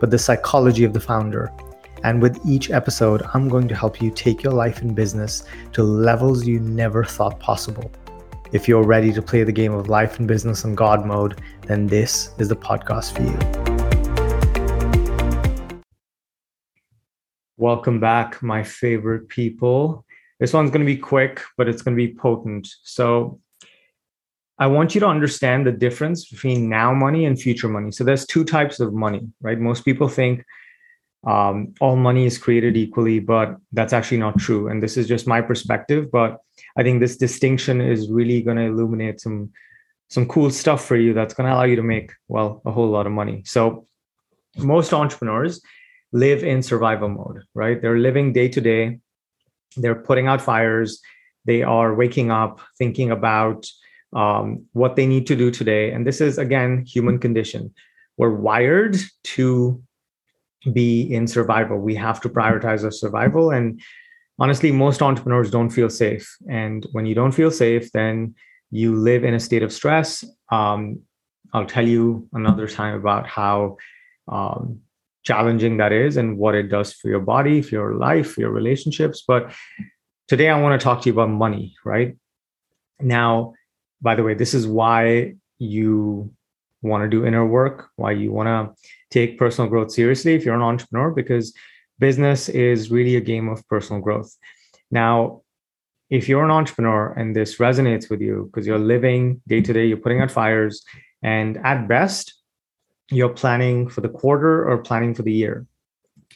but the psychology of the founder. And with each episode, I'm going to help you take your life and business to levels you never thought possible. If you're ready to play the game of life and business in God mode, then this is the podcast for you. Welcome back, my favorite people. This one's going to be quick, but it's going to be potent. So, I want you to understand the difference between now money and future money. So, there's two types of money, right? Most people think um, all money is created equally, but that's actually not true. And this is just my perspective, but I think this distinction is really going to illuminate some some cool stuff for you that's going to allow you to make well a whole lot of money. So most entrepreneurs live in survival mode, right? They're living day to day. They're putting out fires. They are waking up thinking about um, what they need to do today. And this is again human condition. We're wired to be in survival. We have to prioritize our survival. And honestly, most entrepreneurs don't feel safe. And when you don't feel safe, then you live in a state of stress. Um, I'll tell you another time about how um, challenging that is and what it does for your body, for your life, for your relationships. But today I want to talk to you about money, right? Now, by the way, this is why you want to do inner work, why you want to take personal growth seriously if you're an entrepreneur, because business is really a game of personal growth. Now, if you're an entrepreneur and this resonates with you because you're living day to day, you're putting out fires, and at best, you're planning for the quarter or planning for the year.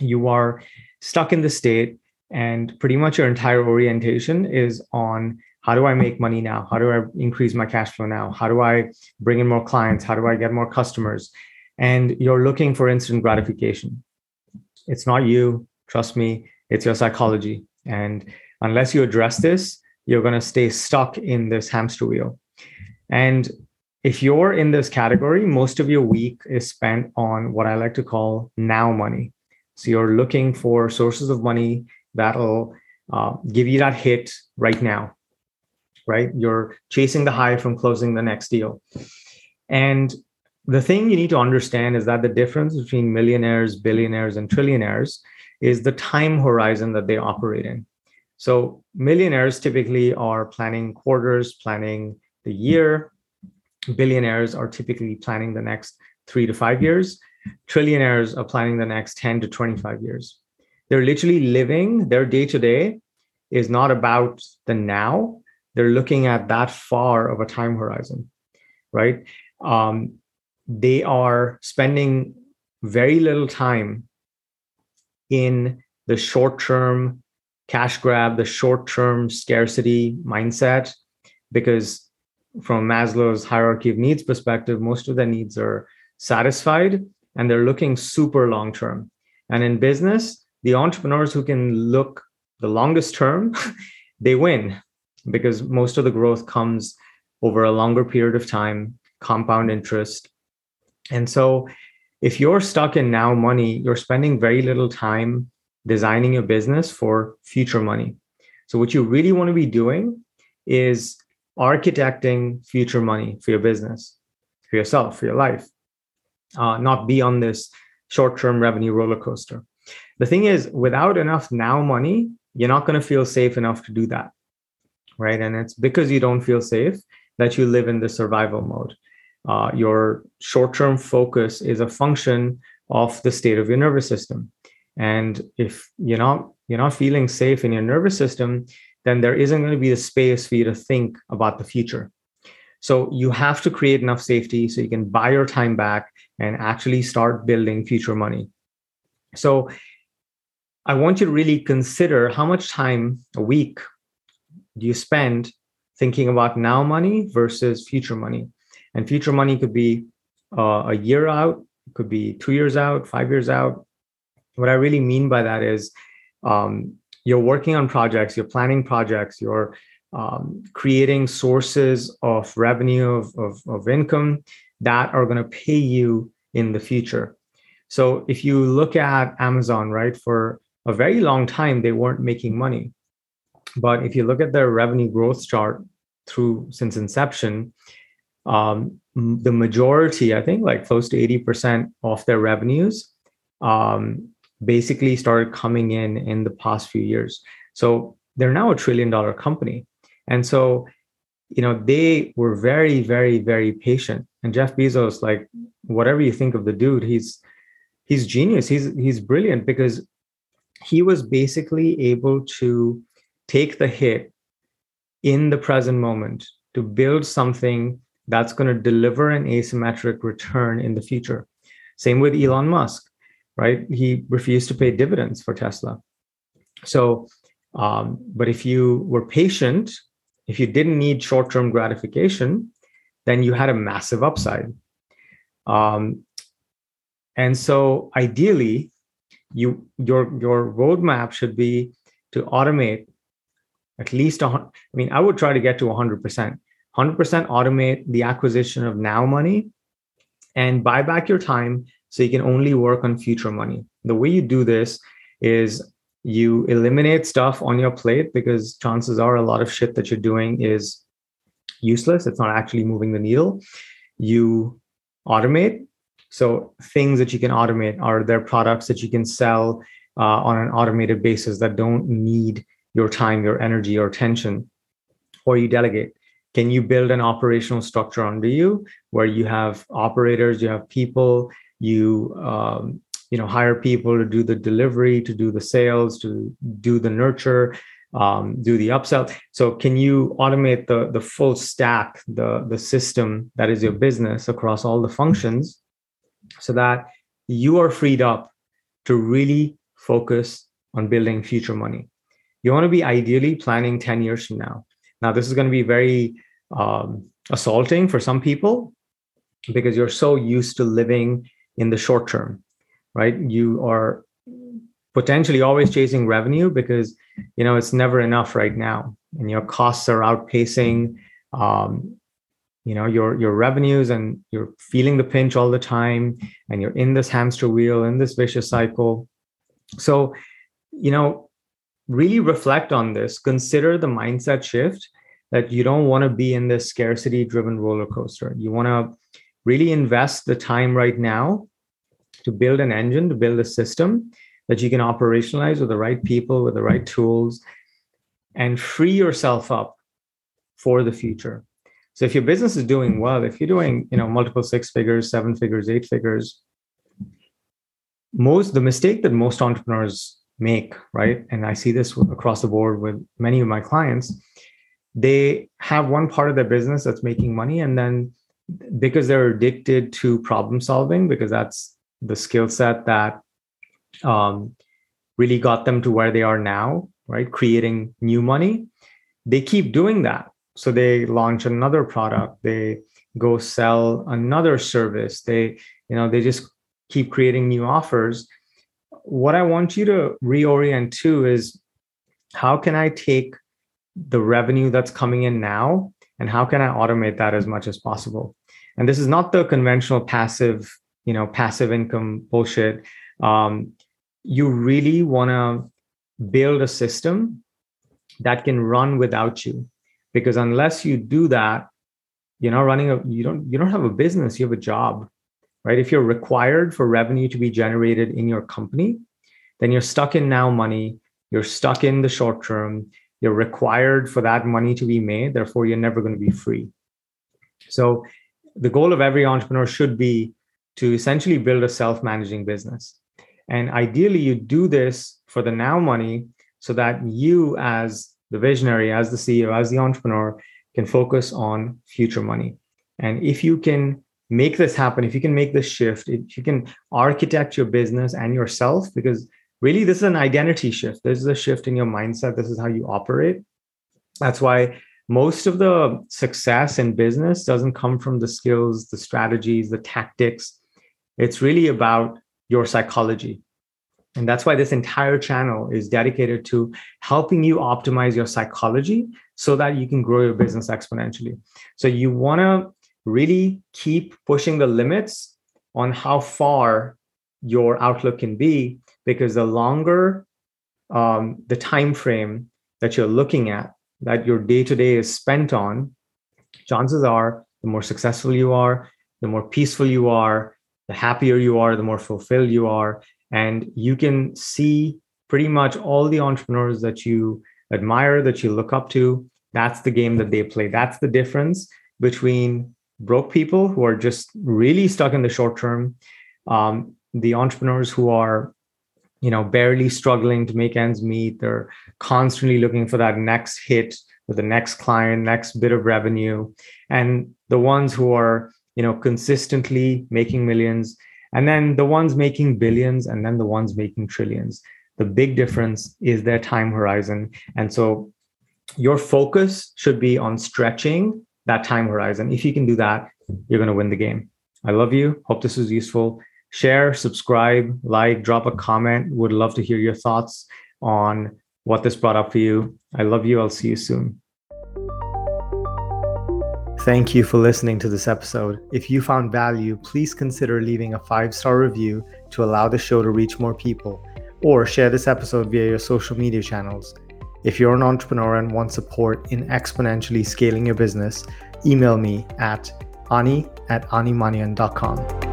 You are stuck in the state, and pretty much your entire orientation is on how do I make money now? How do I increase my cash flow now? How do I bring in more clients? How do I get more customers? And you're looking for instant gratification. It's not you, trust me, it's your psychology. And unless you address this, you're going to stay stuck in this hamster wheel. And if you're in this category, most of your week is spent on what I like to call now money. So you're looking for sources of money that'll uh, give you that hit right now right? You're chasing the high from closing the next deal. And the thing you need to understand is that the difference between millionaires, billionaires, and trillionaires is the time horizon that they operate in. So, millionaires typically are planning quarters, planning the year. Billionaires are typically planning the next three to five years. Trillionaires are planning the next 10 to 25 years. They're literally living their day to day is not about the now, they're looking at that far of a time horizon right? Um, they are spending very little time in the short term cash grab the short term scarcity mindset because from maslow's hierarchy of needs perspective most of their needs are satisfied and they're looking super long term and in business the entrepreneurs who can look the longest term they win because most of the growth comes over a longer period of time, compound interest. And so if you're stuck in now money, you're spending very little time designing your business for future money. So what you really want to be doing is architecting future money for your business, for yourself, for your life, uh, not be on this short-term revenue roller coaster. The thing is, without enough now money, you're not going to feel safe enough to do that right? And it's because you don't feel safe that you live in the survival mode. Uh, your short-term focus is a function of the state of your nervous system, and if you're not you're not feeling safe in your nervous system, then there isn't going to be the space for you to think about the future. So you have to create enough safety so you can buy your time back and actually start building future money. So I want you to really consider how much time a week do you spend thinking about now money versus future money? And future money could be uh, a year out, could be two years out, five years out. what I really mean by that is um, you're working on projects, you're planning projects, you're um, creating sources of revenue, of, of, of income that are going to pay you in the future. So if you look at Amazon, right, for a very long time, they weren't making money. But if you look at their revenue growth chart through since inception, um, the majority, I think like close to 80% of their revenues um, basically started coming in in the past few years. So they're now a trillion dollar company. And so, you know, they were very, very, very patient. And Jeff Bezos, like whatever you think of the dude, he's he's genius. He's he's brilliant because he was basically able to take the hit in the present moment to build something that's going to deliver an asymmetric return in the future. Same with Elon Musk, right? He refused to pay dividends for Tesla. So, um, but if you were patient, if you didn't need short term gratification, then you had a massive upside. Um, and so, ideally, you your your roadmap should be to automate at least a, I mean, I would try to get to 100%. 100% automate the acquisition of now money and buy back your time so you can only work on future money. The way you do this is you eliminate stuff on your plate because chances are a lot of shit that you're doing is useless. It's not actually moving the needle. You automate. So things that you can automate are there products that you can sell uh, on an automated basis that don't need your time, your energy, your attention, or you delegate can you build an operational structure under you where you have operators you have people you um, you know hire people to do the delivery to do the sales to do the nurture um, do the upsell? So can you automate the the full stack the the system that is your business across all the functions so that you are freed up to really focus on building future money you want to be ideally planning 10 years from now now, this is going to be very um, assaulting for some people because you're so used to living in the short term, right? You are potentially always chasing revenue because you know it's never enough right now, and your costs are outpacing, um, you know, your your revenues, and you're feeling the pinch all the time, and you're in this hamster wheel, in this vicious cycle. So, you know, really reflect on this, consider the mindset shift that you don't want to be in this scarcity driven roller coaster. You want to really invest the time right now to build an engine, to build a system that you can operationalize with the right people, with the right tools, and free yourself up for the future. So if your business is doing well, if you're doing, you know, multiple six figures, seven figures, eight figures, most the mistake that most entrepreneurs make, right? And I see this across the board with many of my clients, they have one part of their business that's making money. And then because they're addicted to problem solving, because that's the skill set that um, really got them to where they are now, right? Creating new money, they keep doing that. So they launch another product, they go sell another service, they, you know, they just keep creating new offers what I want you to reorient to is how can I take the revenue that's coming in now and how can I automate that as much as possible? And this is not the conventional passive, you know, passive income bullshit. Um, you really want to build a system that can run without you, because unless you do that, you're not running a you don't you don't have a business. You have a job right? If you're required for revenue to be generated in your company, then you're stuck in now money, you're stuck in the short term, you're required for that money to be made, therefore, you're never going to be free. So, the goal of every entrepreneur should be to essentially build a self managing business. And ideally, you do this for the now money so that you, as the visionary, as the CEO, as the entrepreneur, can focus on future money. And if you can make this happen, if you can make this shift, if you can architect your business and yourself, because really this is an identity shift. This is a shift in your mindset. This is how you operate. That's why most of the success in business doesn't come from the skills, the strategies, the tactics. It's really about your psychology. And that's why this entire channel is dedicated to helping you optimize your psychology so that you can grow your business exponentially. So you want to really keep pushing the limits on how far your outlook can be because the longer um, the time frame that you're looking at that your day to day is spent on chances are the more successful you are the more peaceful you are the happier you are the more fulfilled you are. And you can see pretty much all the entrepreneurs that you admire that you look up to. That's the game that they play. That's the difference between broke people who are just really stuck in the short term. Um, the entrepreneurs who are you know barely struggling to make ends meet they're constantly looking for that next hit with the next client next bit of revenue. And the ones who are you know consistently making millions and then the ones making billions and then the ones making trillions. The big difference is their time horizon. And so your focus should be on stretching that time horizon. If you can do that you're going to win the game. I love you. Hope this was useful. Share subscribe like drop a comment. Would love to hear your thoughts on what this brought up for you. I love you. I'll see you soon. Thank you for listening to this episode. If you found value, please consider leaving a five star review to allow the show to reach more people, or share this episode via your social media channels. If you're an entrepreneur and want support in exponentially scaling your business, email me at ani at animanian.com.